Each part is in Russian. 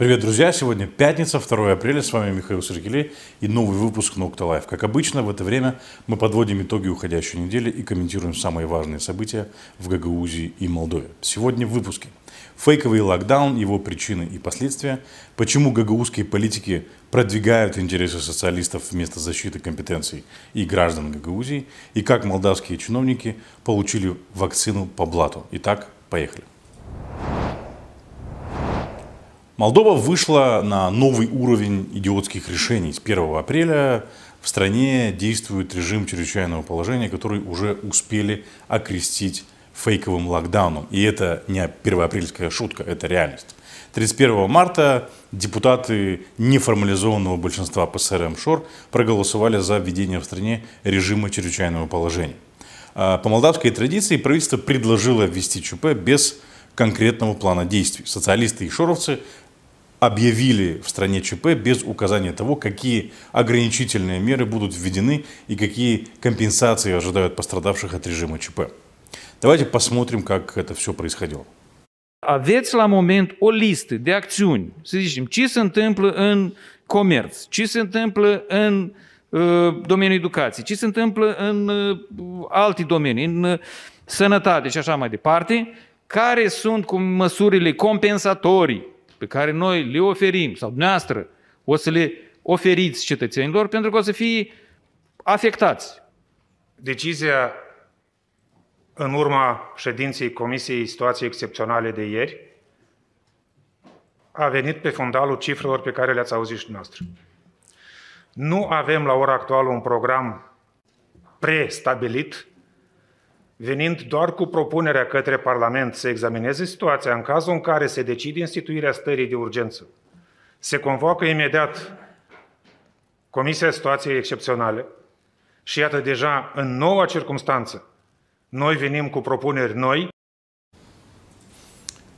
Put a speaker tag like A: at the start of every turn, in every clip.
A: Привет, друзья! Сегодня пятница, 2 апреля. С вами Михаил Сиркели и новый выпуск Nokta Live. Как обычно, в это время мы подводим итоги уходящей недели и комментируем самые важные события в Гагаузии и Молдове. Сегодня в выпуске. Фейковый локдаун, его причины и последствия, почему гагаузские политики продвигают интересы социалистов вместо защиты компетенций и граждан Гагаузии, и как молдавские чиновники получили вакцину по блату. Итак, поехали. Молдова вышла на новый уровень идиотских решений. С 1 апреля в стране действует режим чрезвычайного положения, который уже успели окрестить фейковым локдауном. И это не первоапрельская шутка, это реальность. 31 марта депутаты неформализованного большинства ПСРМ ШОР проголосовали за введение в стране режима чрезвычайного положения. А по молдавской традиции правительство предложило ввести ЧП без конкретного плана действий. Социалисты и шоровцы объявили в стране ЧП без указания того, какие ограничительные меры будут введены и какие компенсации ожидают пострадавших от режима ЧП. Давайте посмотрим, как это все происходило.
B: Aveți la moment o listă de acțiuni, să zicem, ce se întâmplă în comerț, ce se întâmplă în uh, domeniul educației, ce se întâmplă în uh, alte domenii, în uh, sănătate și așa mai departe, care sunt cu măsurile compensatorii pe care noi le oferim, sau dumneavoastră o să le oferiți cetățenilor, pentru că o să fie afectați.
C: Decizia în urma ședinței Comisiei Situații Excepționale de ieri a venit pe fundalul cifrelor pe care le-ați auzit și dumneavoastră. Nu avem la ora actuală un program prestabilit venind doar cu propunerea către Parlament să examineze situația în cazul în care se decide instituirea stării de urgență. Se convoacă imediat Comisia Situației Excepționale și iată deja în noua circunstanță noi venim cu propuneri noi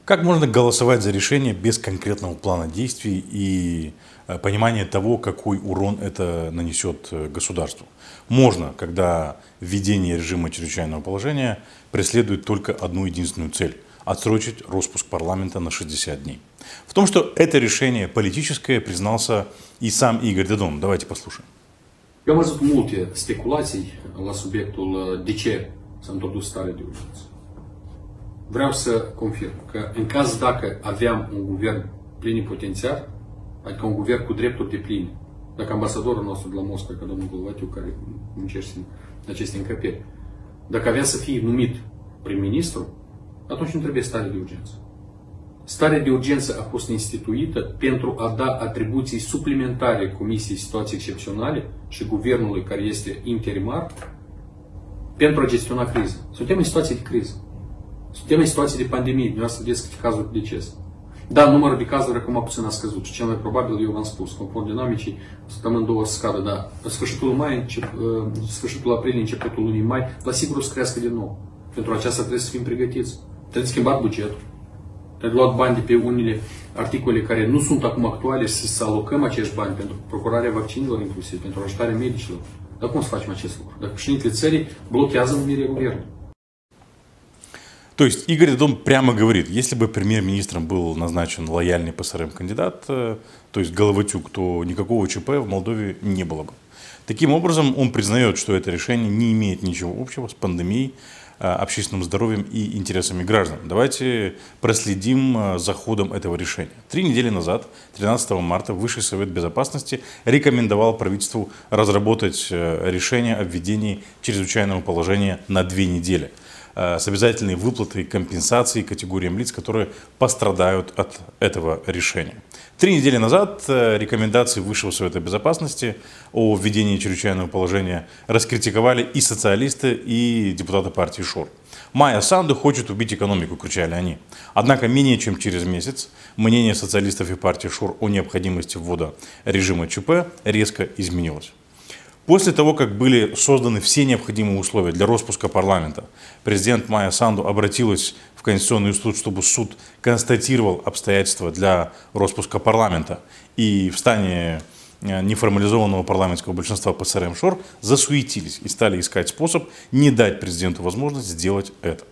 A: Как можно голосовать за решение без конкретного плана действий и э, понимания того, какой урон это нанесет э, государству? Можно, когда введение режима чрезвычайного положения преследует только одну единственную цель – отсрочить распуск парламента на 60 дней. В том, что это решение политическое, признался и сам Игорь Дедон. Давайте послушаем.
D: Eu am văzut multe speculații la subiectul de ce s-a introdus stare de urgență. Vreau să confirm că în caz dacă aveam adică un guvern cu drepturi de pline, dacă ambasadorul nostru de la Moscova, ca domnul Golovatiu, care muncește în aceste încăperi, dacă avea să fie numit prim-ministru, atunci nu trebuie stare de urgență. Starea de urgență a fost instituită pentru a da atribuții suplimentare Comisiei Situații Excepționale și guvernului care este interimar pentru a gestiona criza. Suntem în situație de criză. Suntem în situație de pandemie. Dumneavoastră vedeți câte cazuri de deces. Da, numărul de cazuri acum puțin a scăzut și cel mai probabil, eu v-am spus, conform dinamicii, săptămâni două scadă, dar în sfârșitul mai, încep, în sfârșitul aprilie, începutul lunii mai, la sigur o să crească din nou. Pentru aceasta trebuie să fim pregătiți. Trebuie schimbat bugetul. Trebuie luat bani de pe unele articole care nu sunt acum actuale și să alocăm acești bani pentru procurarea vaccinilor inclusiv, pentru ajutarea medicilor. Dar cum să facem acest lucru? Dacă președintele țării blochează numirea guvernului.
A: То есть Игорь Додон прямо говорит, если бы премьер-министром был назначен лояльный ПСРМ кандидат, э, то есть Головатюк, то никакого ЧП в Молдове не было бы. Таким образом, он признает, что это решение не имеет ничего общего с пандемией, э, общественным здоровьем и интересами граждан. Давайте проследим э, за ходом этого решения. Три недели назад, 13 марта, Высший Совет Безопасности рекомендовал правительству разработать решение о введении чрезвычайного положения на две недели – с обязательной выплатой компенсации категориям лиц, которые пострадают от этого решения. Три недели назад э, рекомендации Высшего Совета Безопасности о введении чрезвычайного положения раскритиковали и социалисты, и депутаты партии ШОР. Майя Санду хочет убить экономику, кричали они. Однако менее чем через месяц мнение социалистов и партии ШОР о необходимости ввода режима ЧП резко изменилось. После того, как были созданы все необходимые условия для распуска парламента, президент Майя Санду обратилась в Конституционный суд, чтобы суд констатировал обстоятельства для распуска парламента. И в стане э, неформализованного парламентского большинства ПСРМ ШОР засуетились и стали искать способ не дать президенту возможность сделать это.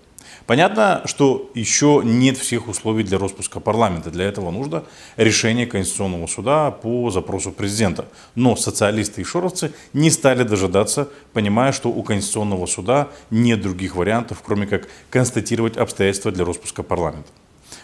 A: Понятно, что еще нет всех условий для распуска парламента. Для этого нужно решение Конституционного суда по запросу президента. Но социалисты и шоровцы не стали дожидаться, понимая, что у Конституционного суда нет других вариантов, кроме как констатировать обстоятельства для распуска парламента.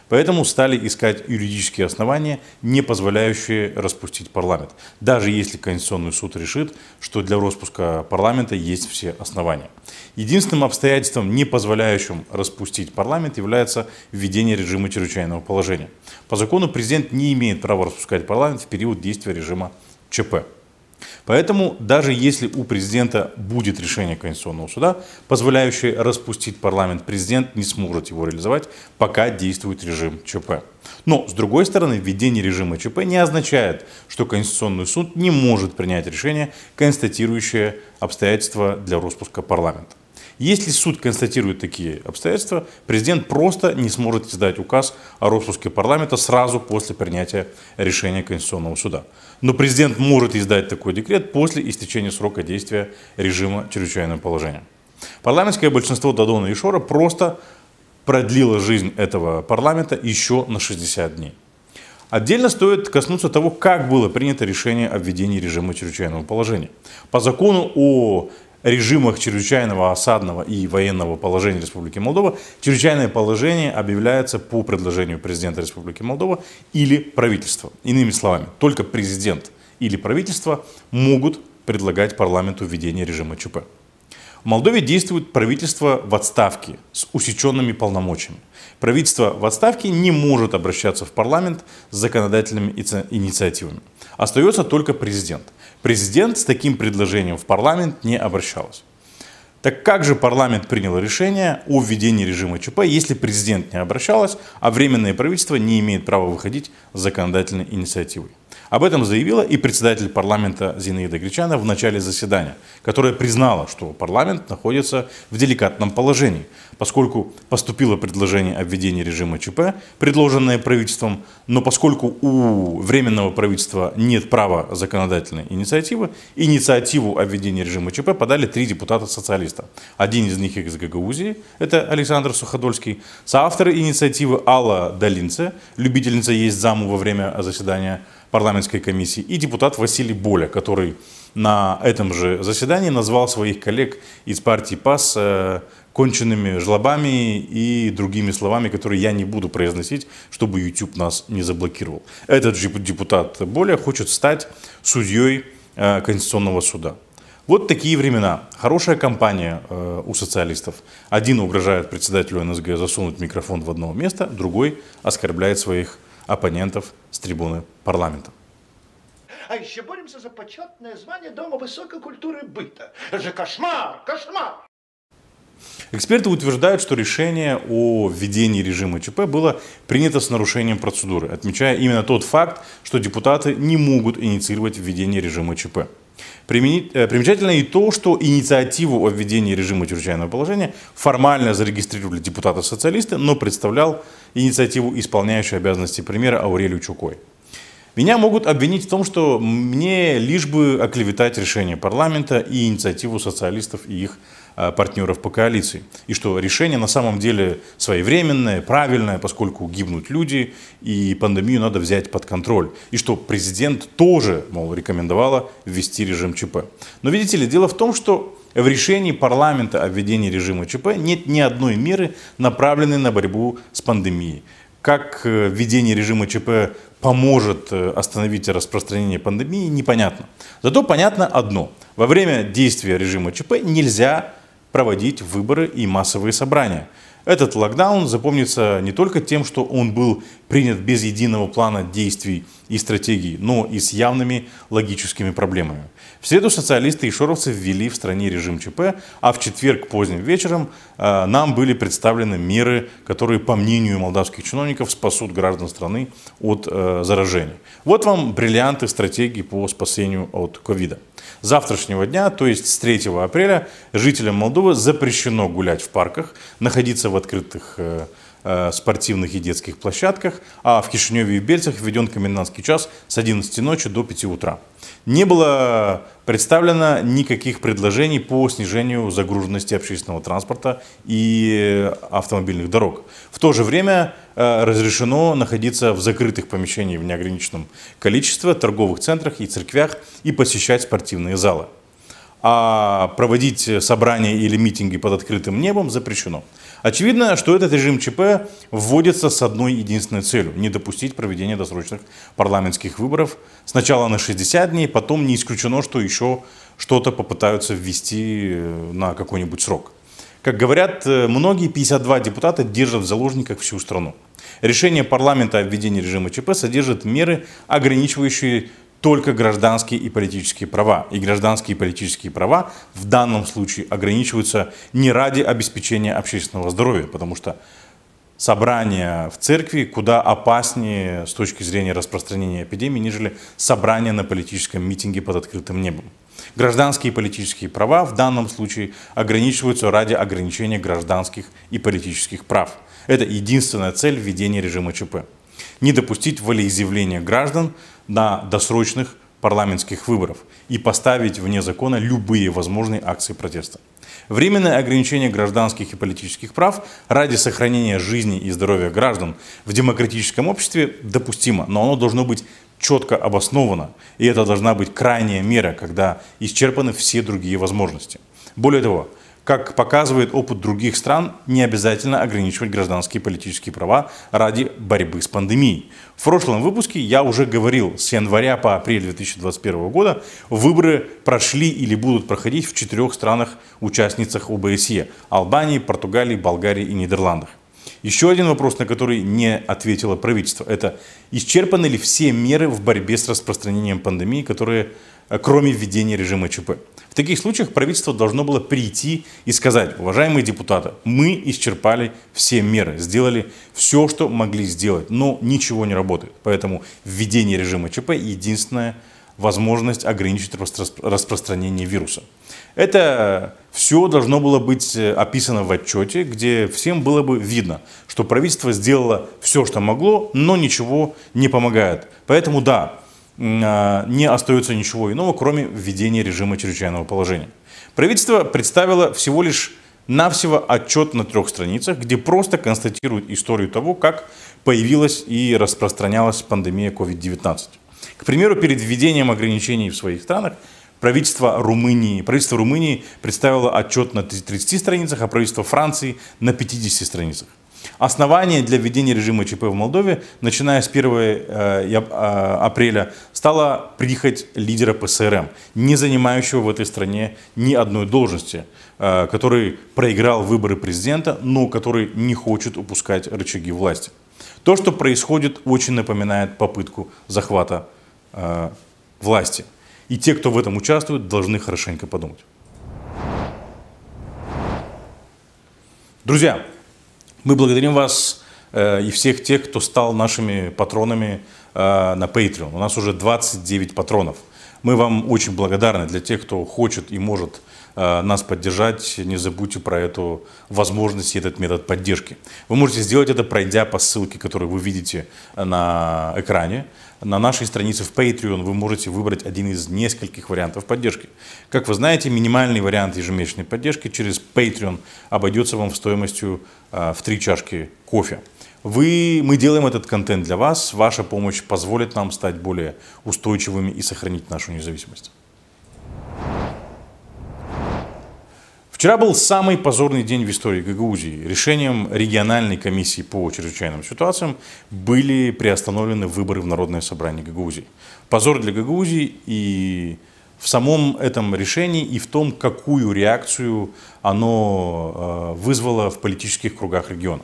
A: Поэтому стали искать юридические основания, не позволяющие распустить парламент, даже если Конституционный суд решит, что для распуска парламента есть все основания. Единственным обстоятельством, не позволяющим распустить парламент, является введение режима чрезвычайного положения. По закону президент не имеет права распускать парламент в период действия режима ЧП. Поэтому даже если у президента будет решение Конституционного суда, позволяющее распустить парламент, президент не сможет его реализовать, пока действует режим ЧП. Но, с другой стороны, введение режима ЧП не означает, что Конституционный суд не может принять решение, констатирующее обстоятельства для распуска парламента. Если суд констатирует такие обстоятельства, президент просто не сможет издать указ о распуске парламента сразу после принятия решения Конституционного суда. Но президент может издать такой декрет после истечения срока действия режима чрезвычайного положения. Парламентское большинство Дадона и Шора просто продлило жизнь этого парламента еще на 60 дней. Отдельно стоит коснуться того, как было принято решение о введении режима чрезвычайного положения. По закону о режимах чрезвычайного осадного и военного положения Республики Молдова чрезвычайное положение объявляется по предложению президента Республики Молдова или правительства. Иными словами, только президент или правительство могут предлагать парламенту введение режима ЧП. В Молдове действует правительство в отставке с усеченными полномочиями. Правительство в отставке не может обращаться в парламент с законодательными инициативами. Остается только президент. Президент с таким предложением в парламент не обращался. Так как же парламент принял решение о введении режима ЧП, если президент не обращалась, а временное правительство не имеет права выходить с законодательной инициативой? Об этом заявила и председатель парламента Зинаида Гречана в начале заседания, которая признала, что парламент находится в деликатном положении, поскольку поступило предложение о введении режима ЧП, предложенное правительством, но поскольку у Временного правительства нет права законодательной инициативы, инициативу о введении режима ЧП подали три депутата-социалиста. Один из них из Гагаузии, это Александр Суходольский, соавторы инициативы Алла Долинце, любительница есть заму во время заседания парламентской комиссии, и депутат Василий Боля, который на этом же заседании назвал своих коллег из партии ПАС э, конченными жлобами и другими словами, которые я не буду произносить, чтобы YouTube нас не заблокировал. Этот же депутат Боля хочет стать судьей э, Конституционного суда. Вот такие времена. Хорошая кампания э, у социалистов. Один угрожает председателю НСГ засунуть микрофон в одно место, другой оскорбляет своих оппонентов с трибуны парламента.
E: А еще боремся за почетное звание Дома высокой культуры быта. Это же кошмар, кошмар!
A: Эксперты утверждают, что решение о введении режима ЧП было принято с нарушением процедуры, отмечая именно тот факт, что депутаты не могут инициировать введение режима ЧП. Э, примечательно и то, что инициативу о введении режима чрезвычайного положения формально зарегистрировали депутаты-социалисты, но представлял инициативу исполняющей обязанности премьера Аурелию Чукой. Меня могут обвинить в том, что мне лишь бы оклеветать решение парламента и инициативу социалистов и их партнеров по коалиции. И что решение на самом деле своевременное, правильное, поскольку гибнут люди, и пандемию надо взять под контроль. И что президент тоже, мол, рекомендовала ввести режим ЧП. Но видите ли, дело в том, что в решении парламента о введении режима ЧП нет ни одной меры, направленной на борьбу с пандемией. Как э, введение режима ЧП поможет э, остановить распространение пандемии, непонятно. Зато понятно одно. Во время действия режима ЧП нельзя проводить выборы и массовые собрания. Этот локдаун запомнится не только тем, что он был принят без единого плана действий и стратегий, но и с явными логическими проблемами. В среду социалисты и шоровцы ввели в стране режим ЧП, а в четверг поздним вечером э, нам были представлены меры, которые, по мнению молдавских чиновников, спасут граждан страны от э, заражения. Вот вам бриллианты стратегии по спасению от ковида. С завтрашнего дня, то есть с 3 апреля, жителям Молдовы запрещено гулять в парках, находиться в открытых э, спортивных и детских площадках, а в Кишиневе и Бельцах введен комендантский комендантский час с 11 ночи до 5 утра. Не было представлено никаких предложений по снижению загруженности общественного транспорта и автомобильных дорог. В то же время э, разрешено находиться в закрытых помещениях в неограниченном количестве, торговых центрах и церквях и посещать спортивные залы а проводить собрания или митинги под открытым небом запрещено. Очевидно, что этот режим ЧП вводится с одной единственной целью – не допустить проведения досрочных парламентских выборов сначала на 60 дней, потом не исключено, что еще что-то попытаются ввести э, на какой-нибудь срок. Как говорят, э, многие 52 депутата держат в заложниках всю страну. Решение парламента о введении режима ЧП содержит меры, ограничивающие только гражданские и политические права. И гражданские и политические права в данном случае ограничиваются не ради обеспечения общественного здоровья, потому что собрание в церкви куда опаснее с точки зрения распространения эпидемии, нежели собрание на политическом митинге под открытым небом. Гражданские и политические права в данном случае ограничиваются ради ограничения гражданских и политических прав. Это единственная цель введения режима ЧП. Не допустить волеизъявления граждан на досрочных парламентских выборов и поставить вне закона любые возможные акции протеста. Временное ограничение гражданских и политических прав ради сохранения жизни и здоровья граждан в демократическом обществе допустимо, но оно должно быть четко обосновано, и это должна быть крайняя мера, когда исчерпаны все другие возможности. Более того, как показывает опыт других стран, не обязательно ограничивать гражданские и политические права ради борьбы с пандемией. В прошлом выпуске я уже говорил, с января по апрель 2021 года выборы прошли или будут проходить в четырех странах-участницах ОБСЕ – Албании, Португалии, Болгарии и Нидерландах. Еще один вопрос, на который не ответило правительство, это исчерпаны ли все меры в борьбе с распространением пандемии, которые, э, кроме введения режима ЧП. В таких случаях правительство должно было прийти и сказать, уважаемые депутаты, мы исчерпали все меры, сделали все, что могли сделать, но ничего не работает. Поэтому введение режима ЧП единственная возможность ограничить распространение вируса. Это все должно было быть э, описано в отчете, где всем было бы видно, что правительство сделало все, что могло, но ничего не помогает. Поэтому да, не остается ничего иного, кроме введения режима чрезвычайного положения. Правительство представило всего лишь навсего отчет на трех страницах, где просто констатирует историю того, как появилась и распространялась пандемия COVID-19. К примеру, перед введением ограничений в своих странах правительство Румынии, правительство Румынии представило отчет на 30 страницах, а правительство Франции на 50 страницах. Основание для введения режима ЧП в Молдове, начиная с 1 э, э, апреля, стала прихоть лидера ПСРМ, не занимающего в этой стране ни одной должности, э, который проиграл выборы президента, но который не хочет упускать рычаги власти. То, что происходит, очень напоминает попытку захвата власти. И те, кто в этом участвует, должны хорошенько подумать. Друзья, мы благодарим вас э, и всех тех, кто стал нашими патронами э, на Patreon. У нас уже 29 патронов. Мы вам очень благодарны для тех, кто хочет и может нас поддержать. Не забудьте про эту возможность и этот метод поддержки. Вы можете сделать это, пройдя по ссылке, которую вы видите на экране. На нашей странице в Patreon вы можете выбрать один из нескольких вариантов поддержки. Как вы знаете, минимальный вариант ежемесячной поддержки через Patreon обойдется вам в стоимостью э, в три чашки кофе. Вы, мы делаем этот контент для вас. Ваша помощь позволит нам стать более устойчивыми и сохранить нашу независимость. Вчера был самый позорный день в истории Гагаузии. Решением региональной комиссии по чрезвычайным ситуациям были приостановлены выборы в Народное собрание Гагаузии. Позор для Гагаузии и в самом этом решении, и в том, какую реакцию оно э, вызвало в политических кругах региона.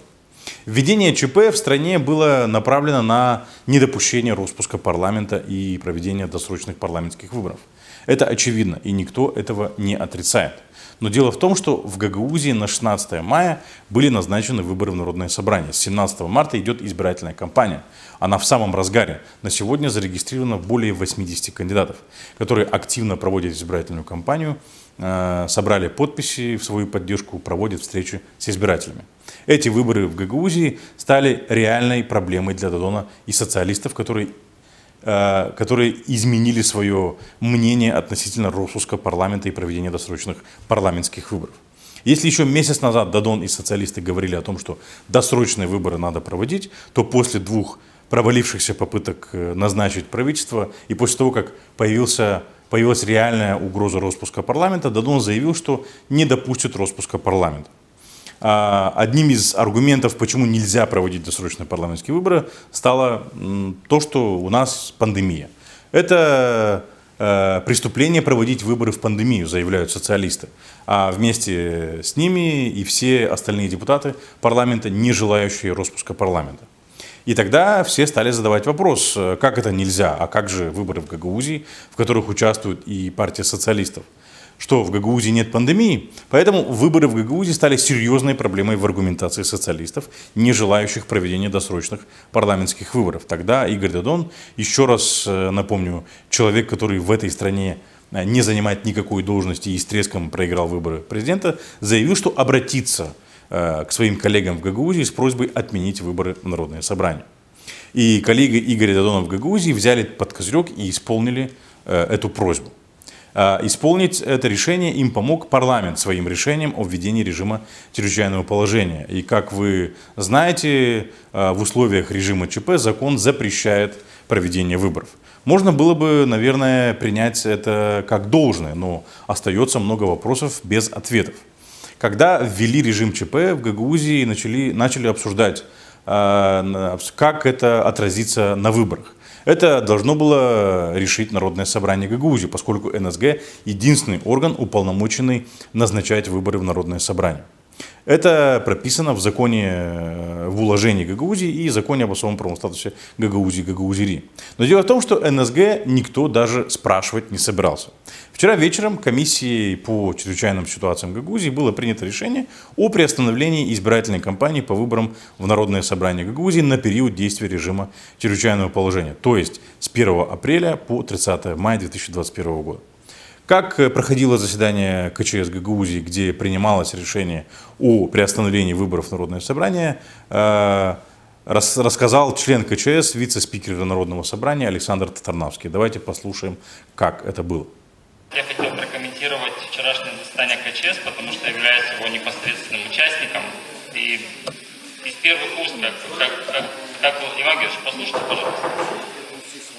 A: Введение ЧП в стране было направлено на недопущение распуска парламента и проведение досрочных парламентских выборов. Это очевидно, и никто этого не отрицает. Но дело в том, что в Гагаузии на 16 мая были назначены выборы в Народное собрание. С 17 марта идет избирательная кампания. Она в самом разгаре. На сегодня зарегистрировано более 80 кандидатов, которые активно проводят избирательную кампанию, э, собрали подписи в свою поддержку, проводят встречи с избирателями. Эти выборы в Гагаузии стали реальной проблемой для Додона и социалистов, которые которые изменили свое мнение относительно распуска парламента и проведения досрочных парламентских выборов. Если еще месяц назад Дадон и социалисты говорили о том, что досрочные выборы надо проводить, то после двух провалившихся попыток э, назначить правительство и после того, как появился, появилась реальная угроза распуска парламента, Дадон заявил, что не допустит распуска парламента. А, одним из аргументов, почему нельзя проводить досрочные парламентские выборы, стало то, что у нас пандемия. Это э, преступление проводить выборы в пандемию, заявляют социалисты. А вместе с ними и все остальные депутаты парламента, не желающие распуска парламента. И тогда все стали задавать вопрос, э, как это нельзя, а как же выборы в Гагаузии, в которых участвует и партия социалистов что в Гагаузии нет пандемии, поэтому выборы в Гагаузии стали серьезной проблемой в аргументации социалистов, не желающих проведения досрочных парламентских выборов. Тогда Игорь Дадон, еще раз э, напомню, человек, который в этой стране э, не занимает никакой должности и с треском проиграл выборы президента, заявил, что обратится э, к своим коллегам в Гагаузии с просьбой отменить выборы в Народное собрание. И коллеги Игоря Дадона в Гагаузии взяли под козырек и исполнили эту просьбу. А, исполнить это решение им помог парламент своим решением о введении режима чрезвычайного положения. И как вы знаете, а, в условиях режима ЧП закон запрещает проведение выборов. Можно было бы, наверное, принять это как должное, но остается много вопросов без ответов. Когда ввели режим ЧП, в Гагаузии начали, начали обсуждать, а, как это отразится на выборах. Это должно было решить Народное собрание Гагаузии, поскольку НСГ единственный орган, уполномоченный назначать выборы в Народное собрание. Это прописано в законе, э, в уложении Гагаузии и законе об особом правом статусе Гагаузии Гагаузири. Но дело в том, что НСГ никто даже спрашивать не собирался. Вчера вечером комиссией по чрезвычайным ситуациям Гагаузии было принято решение о приостановлении избирательной кампании по выборам в Народное собрание Гагаузии на период действия режима чрезвычайного положения, то есть с 1 апреля по 30 мая 2021 года. Как э, проходило заседание КЧС Гагаузии, где принималось решение о приостановлении выборов в Народное собрание, э, рассказал член КЧС, вице-спикер Народного собрания Александр Татарнавский. Давайте послушаем, как это было.
F: Я хотел прокомментировать вчерашнее заседание КЧС, потому что являюсь его непосредственным участником. И из первых уст, как, как, как, как Иван Георгиевич, послушайте, пожалуйста.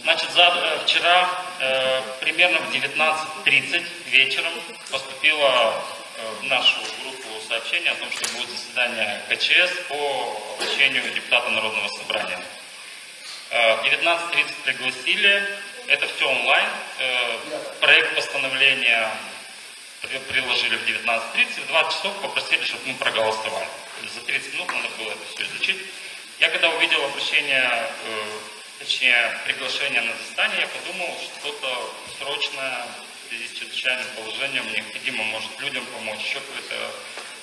F: Значит, за, э, вчера э, примерно в 19.30 вечером поступило э, в нашу группу сообщение о том, что будет заседание КЧС по обращению депутата Народного собрания. Э, в 19.30 пригласили, это все онлайн. Э, проект постановления приложили в 19.30, в 20 часов попросили, чтобы мы проголосовали. За 30 минут надо было это все изучить. Я когда увидел обращение э, точнее, приглашение на заседание, я подумал, что что-то срочное в связи с чрезвычайным положением необходимо, может, людям помочь, еще какая-то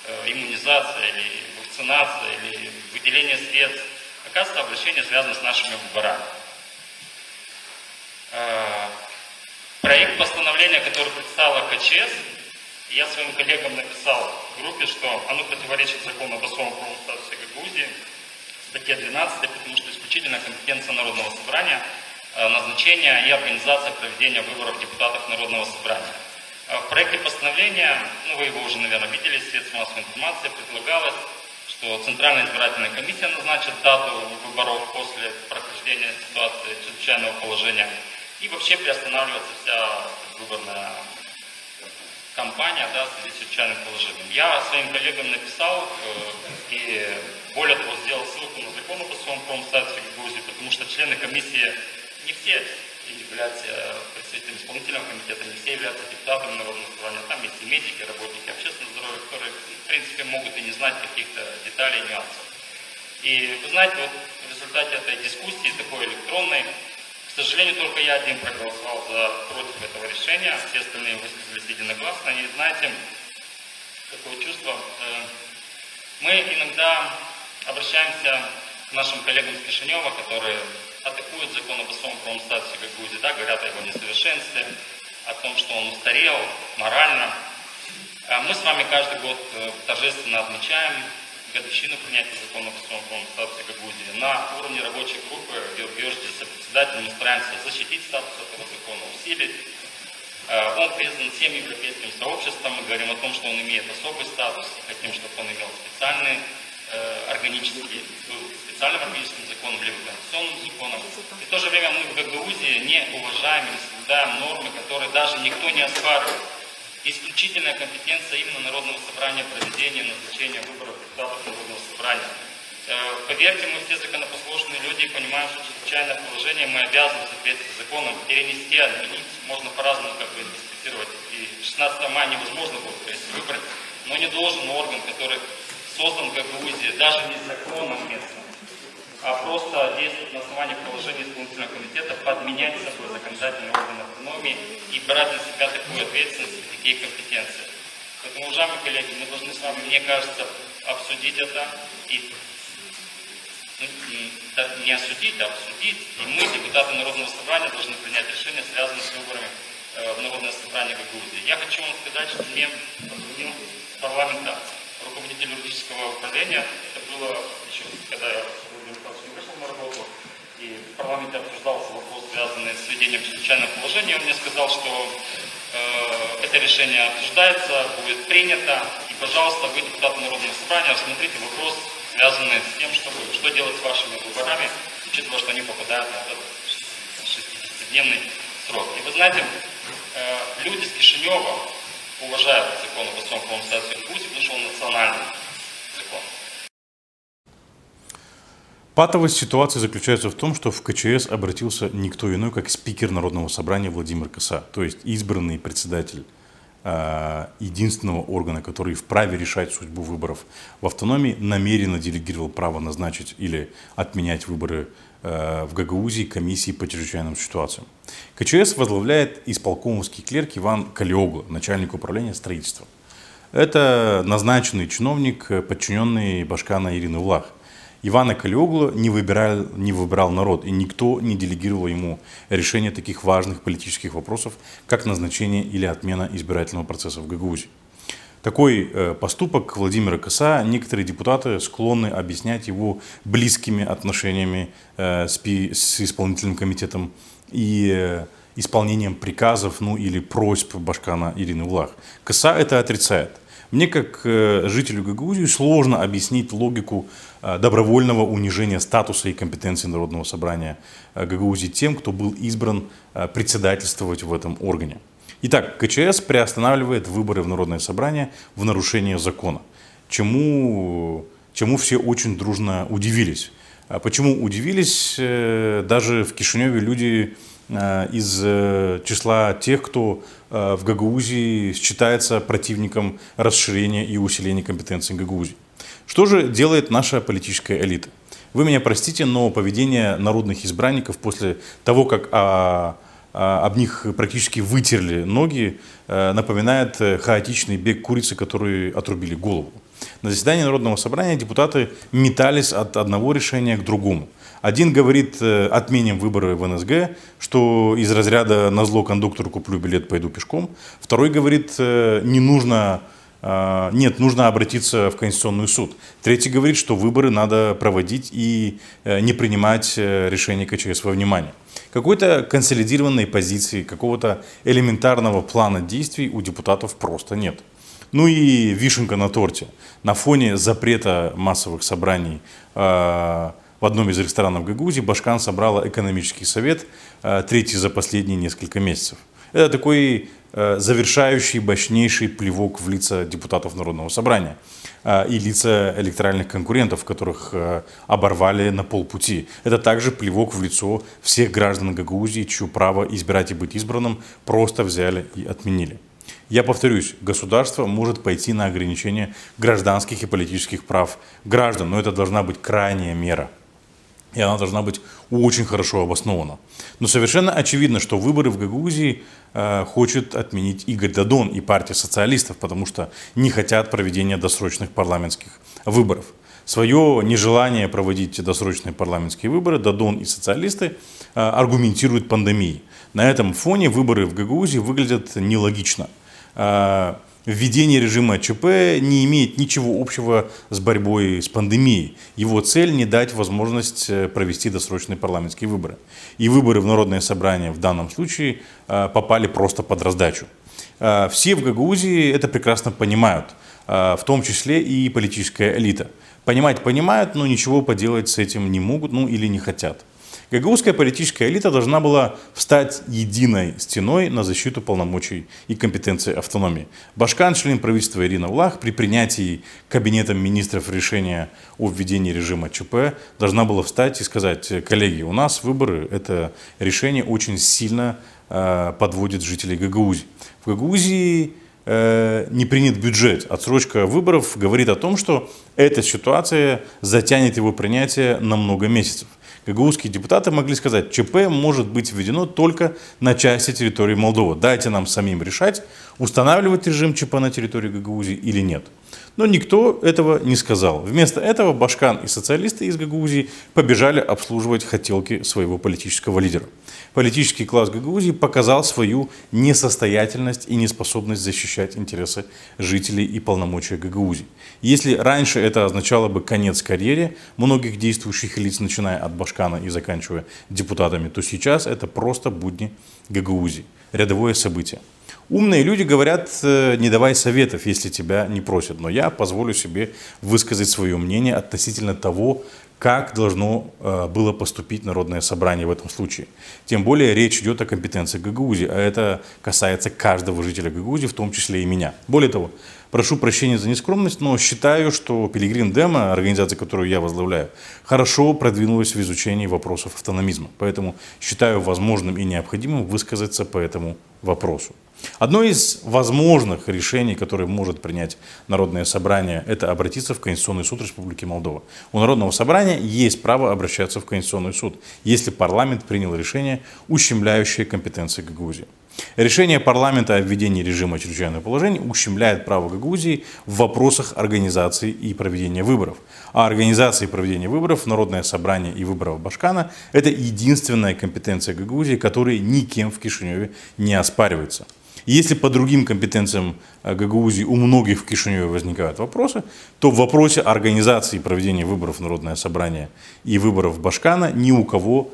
F: э, иммунизация или вакцинация, или выделение средств. Оказывается, обращение связано с нашими выборами. Э, проект постановления, который представила КЧС, я своим коллегам написал в группе, что оно противоречит закону об особом правом статусе Гагаузии, статье 12, потому что исключительно компетенция Народного собрания э, назначение и организация проведения выборов депутатов Народного собрания. Э, в проекте постановления, ну вы его уже, наверное, видели, средств массовой информации, предлагалось, что Центральная избирательная комиссия назначит дату выборов после прохождения ситуации чрезвычайного положения и вообще приостанавливается вся выборная кампания да, в с чрезвычайным положением. Я своим коллегам написал э, и более того сделал ссылку на закон об особом правом статусе Грузии, потому что члены комиссии не все являются представителями исполнительного комитета, не все являются депутатами Народного собрания. Там есть и медики, работники общественного здоровья, которые, в принципе, могут и не знать каких-то деталей, нюансов. И вы знаете, вот в результате этой дискуссии, такой электронной, к сожалению, только я один проголосовал за против этого решения, все остальные высказались единогласно. И знаете, какое чувство? Э, мы иногда обращаемся к нашим коллегам с Кишинева, которые атакуют закон об особом правом статусе Гагаузии, да, говорят о его несовершенстве, о том, что он устарел морально. А мы с вами каждый год э, торжественно отмечаем годовщину принятия закона особом правом статусе Гагаузии. на уровне рабочей группы Георгиевич председатель мы стараемся защитить статус этого закона, усилить. Э, Он признан всем европейским сообществом, мы говорим о том, что он имеет особый статус, и хотим, чтобы он имел специальный э, органический, специальным органическим законом, либо конституционным законом. И в то же время мы в Гагаузии не уважаем или соблюдаем нормы, которые даже никто не оспаривает. Исключительная компетенция именно Народного собрания проведения назначения выборов депутатов Народного собрания. Э, Поверьте, мы все законопослушные люди и понимаем, что чрезвычайное положение мы обязаны в соответствии законом перенести, отменить. Можно по-разному как бы интерпретировать. И 16 мая невозможно будет провести выборы, но не должен орган, который создан в Гагаузии, даже не законом местным, а просто действует на основании положения исполнительного комитета, подменять собой законодательный орган автономии и брать на себя такую ответственность и такие компетенции. Поэтому, уважаемые коллеги, мы должны с вами, мне кажется, обсудить это и ну, не осудить, а обсудить. И мы, депутаты Народного собрания, должны принять решение, связанное с выборами э, в Народное собрание Гагаузии. Я хочу вам сказать, что мне позвонил парламента руководитель юридического управления. Это было еще, когда я вышел на работу. И в парламенте обсуждался вопрос, связанный с введением чрезвычайного положения. Он мне сказал, что э, это решение обсуждается, будет принято. Пожалуйста, вы, депутаты Народного собрания, рассмотрите вопрос, связанный с тем, чтобы, что делать с вашими выборами, учитывая, что они попадают на этот 60-дневный срок. И вы знаете, э, люди с Кишинева уважают закон об правом статусе Гагаузии, потому что он национальный закон.
A: Патовость ситуации заключается в том, что в КЧС обратился никто иной, как спикер Народного собрания Владимир Коса, то есть избранный председатель единственного органа, который вправе решать судьбу выборов в автономии, намеренно делегировал право назначить или отменять выборы э, в Гагаузии комиссии по чрезвычайным ситуациям. КЧС возглавляет исполкомовский клерк Иван Калиогло, начальник управления строительства. Это назначенный чиновник, э, подчиненный Башкана Ирины Улах. Ивана Калиогло не выбирал, не выбирал народ, и никто не делегировал ему решение таких важных политических вопросов, как назначение или отмена избирательного процесса в Гагаузии. Такой э, поступок Владимира Коса некоторые депутаты склонны объяснять его близкими отношениями э, с исполнительным комитетом и э, исполнением приказов ну, или просьб Башкана Ирины Улах. Коса это отрицает. Мне, как э, жителю Гагаузии, сложно объяснить логику э, добровольного унижения статуса и компетенции Народного собрания э, Гагаузии тем, кто был избран председательствовать в этом органе. Итак, КЧС приостанавливает выборы в Народное собрание в нарушение закона, чему, чему все очень дружно удивились. А Почему удивились? Даже в Кишиневе люди из э, числа тех, кто э, в Гагаузии считается противником расширения и усиления компетенций Гагаузии. Что же делает наша политическая элита? Вы меня простите, но поведение народных избранников после того, как а, а, об них практически вытерли ноги, э, напоминает э, хаотичный бег курицы, которые отрубили голову. На заседании Народного собрания депутаты метались от одного решения к другому. Один говорит, э, отменим выборы в НСГ, что из разряда на зло кондуктору куплю билет, пойду пешком. Второй говорит, э, не нужно, э, нет, нужно обратиться в Конституционный суд. Третий говорит, что выборы надо проводить и не принимать решение КЧС во внимание. Какой-то консолидированной позиции, какого-то элементарного плана действий у депутатов просто нет. Ну и вишенка на торте. На фоне запрета массовых собраний в одном из ресторанов Гагаузии Башкан собрала экономический совет, э, третий за последние несколько месяцев. Это такой э, завершающий, мощнейший плевок в лица депутатов Народного собрания э, и лица электоральных конкурентов, которых оборвали на полпути. Это также плевок в лицо всех граждан Гагаузии, чье право избирать и быть избранным просто взяли и отменили. Я повторюсь, государство может пойти на ограничение гражданских и политических прав граждан, но это должна быть крайняя мера. И она должна быть очень хорошо обоснована. Но совершенно очевидно, что выборы в Гагаузии э, хочет отменить Игорь Дадон и партия социалистов, потому что не хотят проведения досрочных парламентских выборов. Свое нежелание проводить досрочные парламентские выборы Дадон и социалисты э, аргументируют пандемией. На этом фоне выборы в Гагаузии выглядят нелогично. Э, Введение режима ЧП не имеет ничего общего с борьбой с пандемией. Его цель не дать возможность э, провести досрочные парламентские выборы. И выборы в Народное собрание в данном случае э, попали просто под раздачу. Э, Все в Гагаузии это прекрасно понимают, в том числе и политическая элита. Понимать понимают, но ничего поделать с этим не могут, ну или не хотят. Гагаузская политическая элита должна была встать единой стеной на защиту полномочий и компетенции автономии. Башкан, член правительства Ирина Влах, при принятии Кабинетом министров решения о введении режима ЧП должна была встать и сказать, коллеги, у нас выборы, это решение очень сильно э, подводит жителей Гагаузии. В Гагаузии э, не принят бюджет. Отсрочка выборов говорит о том, что эта ситуация затянет его принятие на много месяцев. Гагаузские депутаты могли сказать, ЧП может быть введено только на части территории Молдовы. Дайте нам самим решать, устанавливать режим ЧП на территории Гагаузии или нет. Но никто этого не сказал. Вместо этого Башкан и социалисты из Гагаузии побежали обслуживать хотелки своего политического лидера. Политический класс Гагаузии показал свою несостоятельность и неспособность защищать интересы жителей и полномочия Гагаузии. Если раньше это означало бы конец карьере многих действующих лиц, начиная от Башкана и заканчивая депутатами, то сейчас это просто будни Гагаузии, рядовое событие. Умные люди говорят, э, не давай советов, если тебя не просят. Но я позволю себе высказать свое мнение относительно того, как должно э, было поступить Народное собрание в этом случае. Тем более речь идет о компетенции Гагаузии, а это касается каждого жителя Гагаузии, в том числе и меня. Более того, прошу прощения за нескромность, но считаю, что Пилигрим Дема, организация, которую я возглавляю, хорошо продвинулась в изучении вопросов автономизма. Поэтому считаю возможным и необходимым высказаться по этому вопросу. Одно из возможных решений, которое может принять Народное собрание, это обратиться в Конституционный суд Республики Молдова. У Народного собрания есть право обращаться в Конституционный суд, если парламент принял решение, ущемляющее компетенции Гагаузии. Решение парламента о введении режима чрезвычайного положения ущемляет право Гагаузии в вопросах организации и проведения выборов. А организация и проведение выборов, Народное собрание и выборов Башкана – это единственная компетенция Гагаузии, которая никем в Кишиневе не оспаривается. Если по другим компетенциям э, Гагаузии у многих в Кишиневе возникают вопросы, то в вопросе организации и проведения выборов Народное собрание и выборов Башкана ни у кого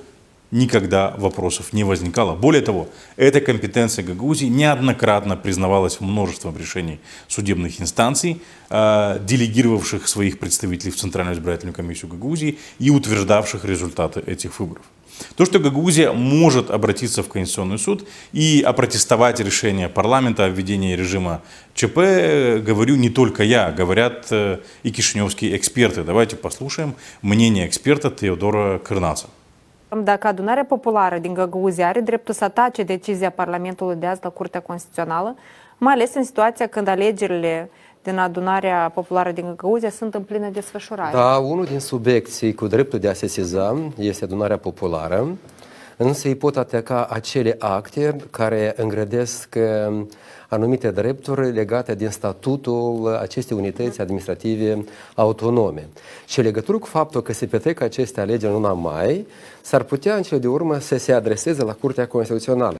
A: никогда вопросов не возникало. Более того, эта компетенция Гагаузии неоднократно признавалась множеством решений судебных инстанций, э, делегировавших своих представителей в Центральную избирательную комиссию Гагаузии и утверждавших результаты этих выборов. То, что Гагаузия может обратиться в Конституционный суд и опротестовать решение парламента о введении режима ЧП, говорю не только я, говорят э, и кишиневские эксперты. Давайте послушаем мнение эксперта Теодора Кырнаца.
G: Dacă adunarea populară din Găgăuzia are dreptul să atace decizia Parlamentului de azi la Curtea Constituțională, mai ales în situația când alegerile din adunarea populară din Găgăuzia sunt în plină desfășurare.
H: Da, unul din subiecții cu dreptul de a se seza este adunarea populară, însă îi pot ataca acele acte care îngrădesc uh, anumite drepturi legate din statutul acestei unități administrative autonome. Și în legătură cu faptul că se petrec aceste alegeri în luna mai, s-ar putea în cele de urmă să se adreseze la Curtea Constituțională.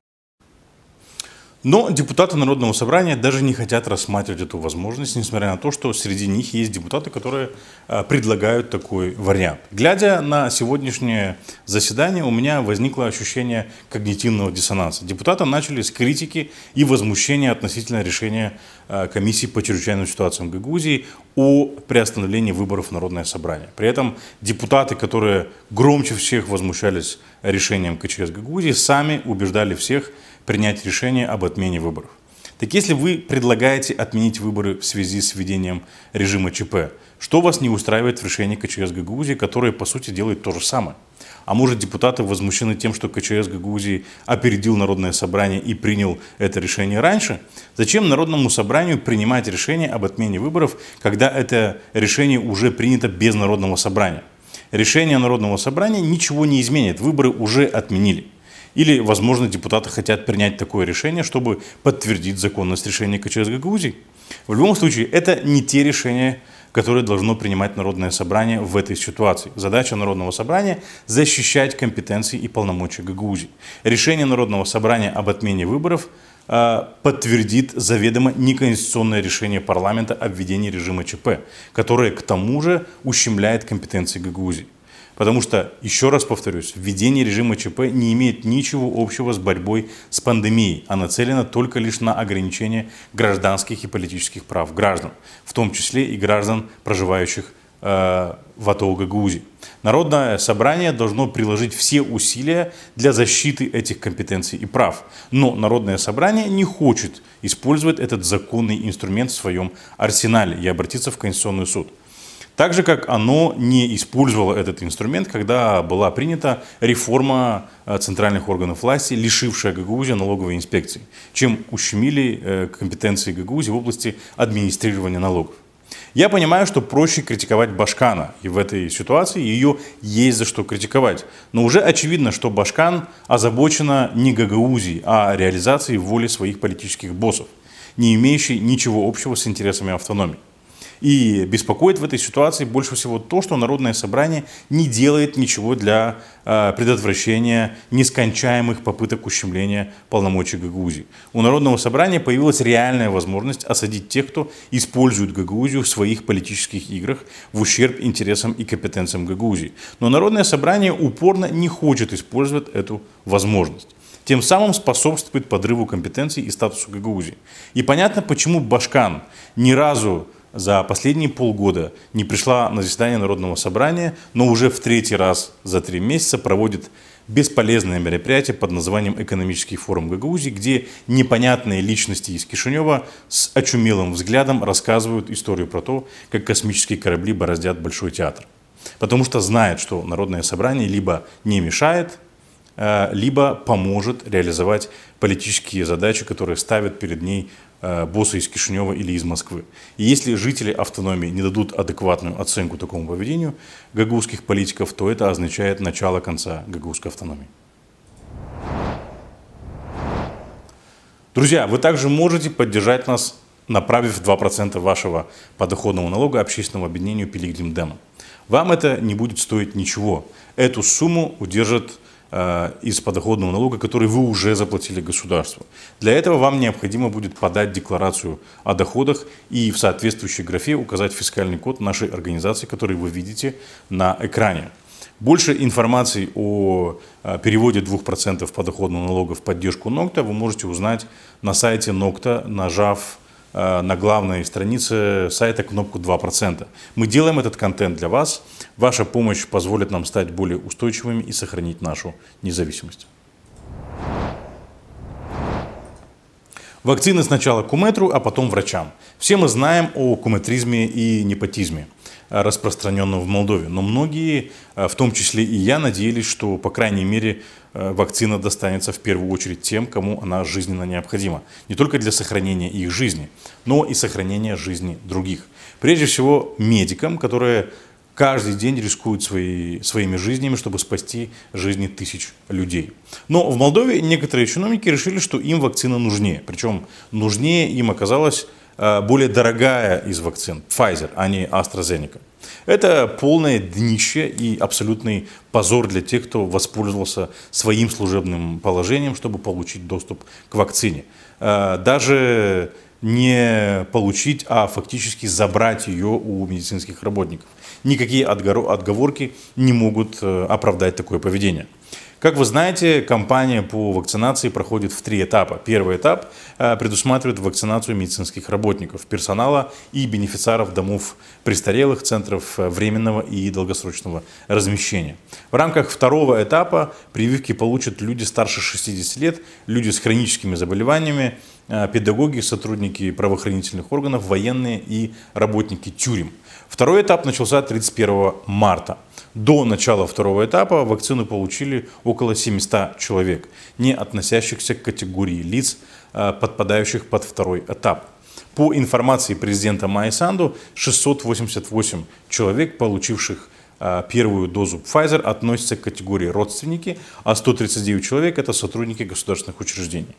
A: Но депутаты Народного собрания даже не хотят рассматривать эту возможность, несмотря на то, что среди них есть депутаты, которые а, предлагают такой вариант. Глядя на сегодняшнее заседание, у меня возникло ощущение когнитивного диссонанса. Депутаты начали с критики и возмущения относительно решения а, комиссии по чрезвычайным ситуациям Гагаузии о приостановлении выборов в Народное собрание. При этом депутаты, которые громче всех возмущались решением КЧС Гагаузии, сами убеждали всех принять решение об отмене выборов. Так если вы предлагаете отменить выборы в связи с введением режима ЧП, что вас не устраивает в решении КЧС Гагаузии, которое по сути делает то же самое? А может депутаты возмущены тем, что КЧС Гагаузии опередил Народное собрание и принял это решение раньше? Зачем Народному собранию принимать решение об отмене выборов, когда это решение уже принято без Народного собрания? Решение Народного собрания ничего не изменит, выборы уже отменили. Или, возможно, депутаты хотят принять такое решение, чтобы подтвердить законность решения КЧС Гагаузии. В любом случае, это не те решения, которые должно принимать Народное собрание в этой ситуации. Задача Народного собрания – защищать компетенции и полномочия Гагаузии. Решение Народного собрания об отмене выборов э, подтвердит заведомо неконституционное решение парламента о введении режима ЧП, которое к тому же ущемляет компетенции Гагаузии. Потому что, еще раз повторюсь, введение режима ЧП не имеет ничего общего с борьбой с пандемией, а нацелено только лишь на ограничение гражданских и политических прав граждан, в том числе и граждан, проживающих э, в АТО Гагаузии. Народное собрание должно приложить все усилия для защиты этих компетенций и прав. Но Народное собрание не хочет использовать этот законный инструмент в своем арсенале и обратиться в Конституционный суд. Так же, как оно не использовало этот инструмент, когда была принята реформа э, центральных органов власти, лишившая Гагаузию налоговой инспекции, чем ущемили э, компетенции Гагаузии в области администрирования налогов. Я понимаю, что проще критиковать Башкана, и в этой ситуации ее есть за что критиковать. Но уже очевидно, что Башкан озабочена не Гагаузией, а реализацией воли своих политических боссов, не имеющей ничего общего с интересами автономии. И беспокоит в этой ситуации больше всего то, что Народное собрание не делает ничего для э, предотвращения нескончаемых попыток ущемления полномочий Гагаузии. У Народного собрания появилась реальная возможность осадить тех, кто использует Гагаузию в своих политических играх в ущерб интересам и компетенциям Гагаузии. Но Народное собрание упорно не хочет использовать эту возможность тем самым способствует подрыву компетенций и статусу Гагаузии. И понятно, почему Башкан ни разу за последние полгода не пришла на заседание Народного собрания, но уже в третий раз за три месяца проводит бесполезное мероприятие под названием «Экономический форум Гагаузии», где непонятные личности из Кишинева с очумелым взглядом рассказывают историю про то, как космические корабли бороздят Большой театр. Потому что знает, что Народное собрание либо не мешает, либо поможет реализовать политические задачи, которые ставят перед ней Э, босса из Кишинева или из Москвы. И если жители автономии не дадут адекватную оценку такому поведению гагаузских политиков, то это означает начало конца гагаузской автономии. Друзья, вы также можете поддержать нас, направив 2% вашего подоходного налога общественному объединению «Пилигрим Дем». Вам это не будет стоить ничего. Эту сумму удержат Э, из подоходного налога, который вы уже заплатили государству. Для этого вам необходимо будет подать декларацию о доходах и в соответствующей графе указать фискальный код нашей организации, который вы видите на экране. Больше информации о э, переводе 2% подоходного налога в поддержку НОКТА вы можете узнать на сайте НОКТА, нажав Э, на главной странице сайта кнопку 2%. Мы делаем этот контент для вас. Ваша помощь позволит нам стать более устойчивыми и сохранить нашу независимость. Вакцины сначала куметру, а потом врачам. Все мы знаем о куметризме и непотизме. Э, распространенного в Молдове. Но многие, э, в том числе и я, надеялись, что, по крайней мере, э, вакцина достанется в первую очередь тем, кому она жизненно необходима. Не только для сохранения их жизни, но и сохранения жизни других. Прежде всего, медикам, которые каждый день рискуют свои, своими жизнями, чтобы спасти жизни тысяч людей. Но в Молдове некоторые чиновники решили, что им вакцина нужнее. Причем нужнее им оказалось Э, более дорогая из вакцин, Pfizer, а не AstraZeneca. Это полное днище и абсолютный позор для тех, кто воспользовался своим служебным положением, чтобы получить доступ к вакцине. Э, даже не получить, а фактически забрать ее у медицинских работников. Никакие отговорки не могут э, оправдать такое поведение. Как вы знаете, кампания по вакцинации проходит в три этапа. Первый этап э, предусматривает вакцинацию медицинских работников, персонала и бенефициаров домов престарелых, центров э, временного и долгосрочного размещения. В рамках второго этапа прививки получат люди старше 60 лет, люди с хроническими заболеваниями, э, педагоги, сотрудники правоохранительных органов, военные и работники тюрем. Второй этап начался 31 марта. До начала второго этапа вакцину получили около 700 человек, не относящихся к категории лиц, э, подпадающих под второй этап. По информации президента Майсанду, 688 человек, получивших э, первую дозу Pfizer, относятся к категории родственники, а 139 человек – это сотрудники государственных учреждений.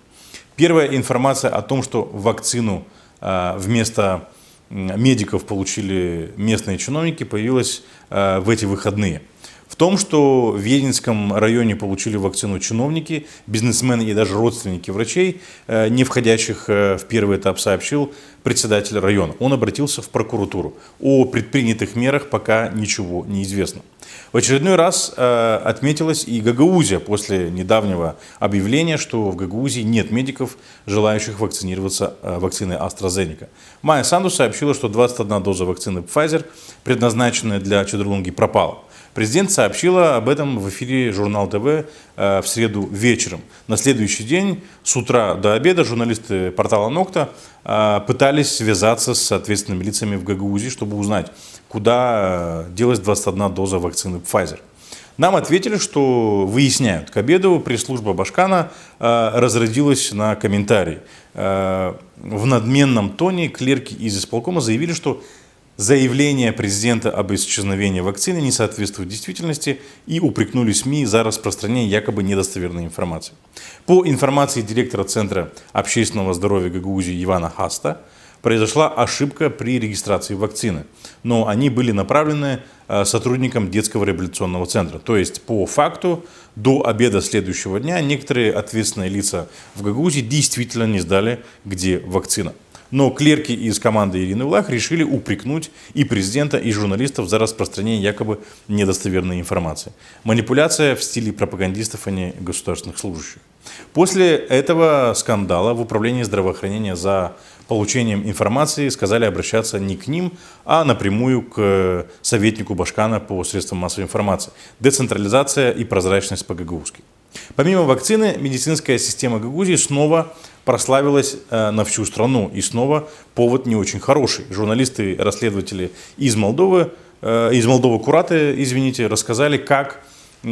A: Первая информация о том, что вакцину э, вместо медиков получили местные чиновники, появилась э, в эти выходные. В том, что в Единском районе получили вакцину чиновники, бизнесмены и даже родственники врачей, э, не входящих э, в первый этап, сообщил председатель района. Он обратился в прокуратуру. О предпринятых мерах пока ничего не известно. В очередной раз э, отметилась и Гагаузия после недавнего объявления, что в Гагаузии нет медиков, желающих вакцинироваться э, вакциной AstraZeneca. Майя Санду сообщила, что 21 доза вакцины Pfizer, предназначенная для Чедрлунги, пропала. Президент сообщила об этом в эфире журнал ТВ в среду вечером. На следующий день с утра до обеда журналисты портала Нокта э, пытались связаться с ответственными лицами в Гагаузии, чтобы узнать, куда э, делась 21 доза вакцины Pfizer. Нам ответили, что выясняют. К обеду пресс-служба Башкана э, разродилась на комментарий. Э, в надменном тоне клерки из исполкома заявили, что заявление президента об исчезновении вакцины не соответствует действительности и упрекнули СМИ за распространение якобы недостоверной информации. По информации директора Центра общественного здоровья Гагаузии Ивана Хаста, произошла ошибка при регистрации вакцины, но они были направлены э, сотрудникам детского реабилитационного центра. То есть по факту до обеда следующего дня некоторые ответственные лица в Гагаузии действительно не сдали, где вакцина. Но клерки из команды Ирины Влах решили упрекнуть и президента, и журналистов за распространение якобы недостоверной информации. Манипуляция в стиле пропагандистов, а не государственных служащих. После этого скандала в управлении здравоохранения за получением информации сказали обращаться не к ним, а напрямую к советнику Башкана по средствам массовой информации. Децентрализация и прозрачность по-гагаузски. Помимо вакцины, медицинская система Гагаузии снова прославилась э, на всю страну. И снова повод не очень хороший. Журналисты, расследователи из Молдовы, э, из Молдовы Кураты, извините, рассказали, как э,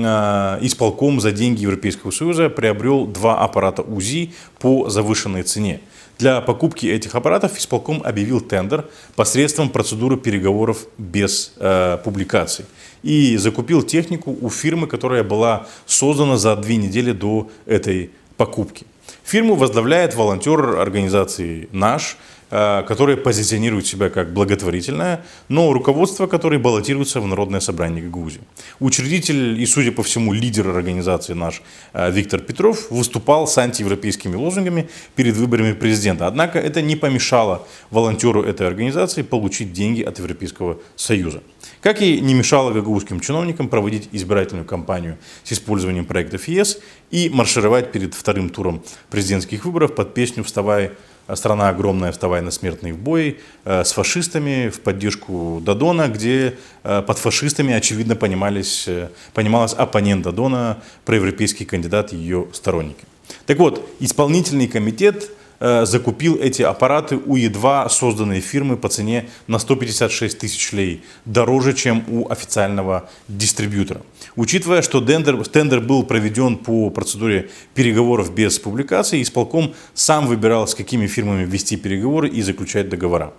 A: исполком за деньги Европейского Союза приобрел два аппарата УЗИ по завышенной цене. Для покупки этих аппаратов исполком объявил тендер посредством процедуры переговоров без э, публикаций и закупил технику у фирмы, которая была создана за две недели до этой покупки. Фирму возглавляет волонтер организации «Наш», э, который позиционирует себя как благотворительное, но руководство которое баллотируется в Народное собрание Гагаузии. Учредитель и, судя по всему, лидер организации наш э, Виктор Петров выступал с антиевропейскими лозунгами перед выборами президента. Однако это не помешало волонтеру этой организации получить деньги от Европейского Союза. Как и не мешало гагаузским чиновникам проводить избирательную кампанию с использованием проектов ЕС и маршировать перед вторым туром президентских выборов под песню «Вставай, страна огромная, вставай на смертный в бой» э, с фашистами в поддержку Дадона, где э, под фашистами, очевидно, понимались, э, понималась оппонент Дадона, проевропейский кандидат и ее сторонники. Так вот, исполнительный комитет закупил эти аппараты у едва созданной фирмы по цене на 156 тысяч лей, дороже, чем у официального дистрибьютора. Учитывая, что тендер, тендер был проведен по процедуре переговоров без публикации, исполком сам выбирал, с какими фирмами вести переговоры и заключать договора.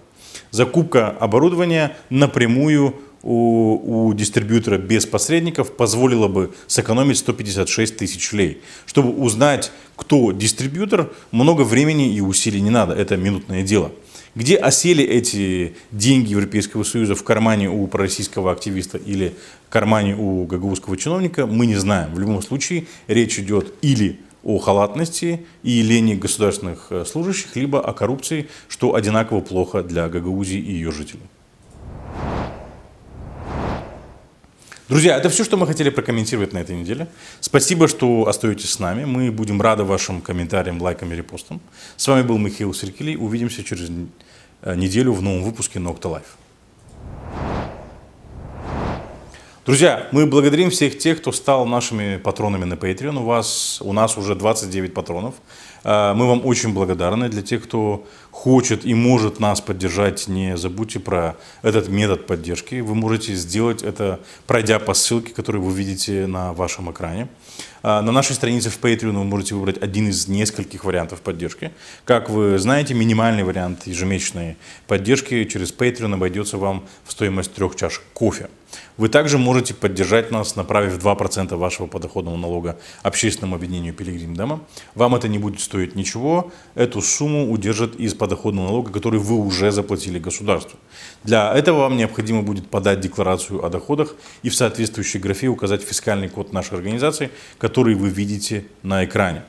A: Закупка оборудования напрямую у, у дистрибьютора без посредников позволило бы сэкономить 156 тысяч лей. Чтобы узнать, кто дистрибьютор, много времени и усилий не надо, это минутное дело. Где осели эти деньги Европейского Союза в кармане у пророссийского активиста или в кармане у гагаузского чиновника, мы не знаем. В любом случае речь идет или о халатности и лени государственных э, служащих, либо о коррупции, что одинаково плохо для Гагаузии и ее жителей. Друзья, это все, что мы хотели прокомментировать на этой неделе. Спасибо, что остаетесь с нами. Мы будем рады вашим комментариям, лайкам и репостам. С вами был Михаил Серкелей. Увидимся через э, неделю в новом выпуске Nocta Life. Друзья, мы благодарим всех тех, кто стал нашими патронами на Patreon. У, вас, у нас уже 29 патронов. Э, мы вам очень благодарны. Для тех, кто хочет и может нас поддержать, не забудьте про этот метод поддержки. Вы можете сделать это, пройдя по ссылке, которую вы видите на вашем экране. А, на нашей странице в Patreon вы можете выбрать один из нескольких вариантов поддержки. Как вы знаете, минимальный вариант ежемесячной поддержки через Patreon обойдется вам в стоимость трех чашек кофе. Вы также можете поддержать нас, направив 2% вашего подоходного налога общественному объединению Пилигрим Дема. Вам это не будет стоить ничего, эту сумму удержат из подоходного налога, который вы уже заплатили государству. Для этого вам необходимо будет подать декларацию о доходах и в соответствующей графе указать фискальный код нашей организации, который вы видите на экране.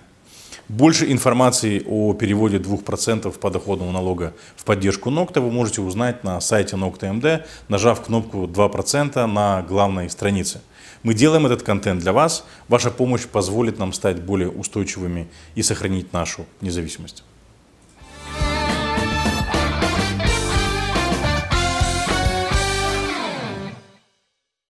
A: Больше информации о переводе 2% подоходного налога в поддержку НОКТа вы можете узнать на сайте НОКТа МД, нажав кнопку 2% на главной странице. Мы делаем этот контент для вас. Ваша помощь позволит нам стать более устойчивыми и сохранить нашу независимость.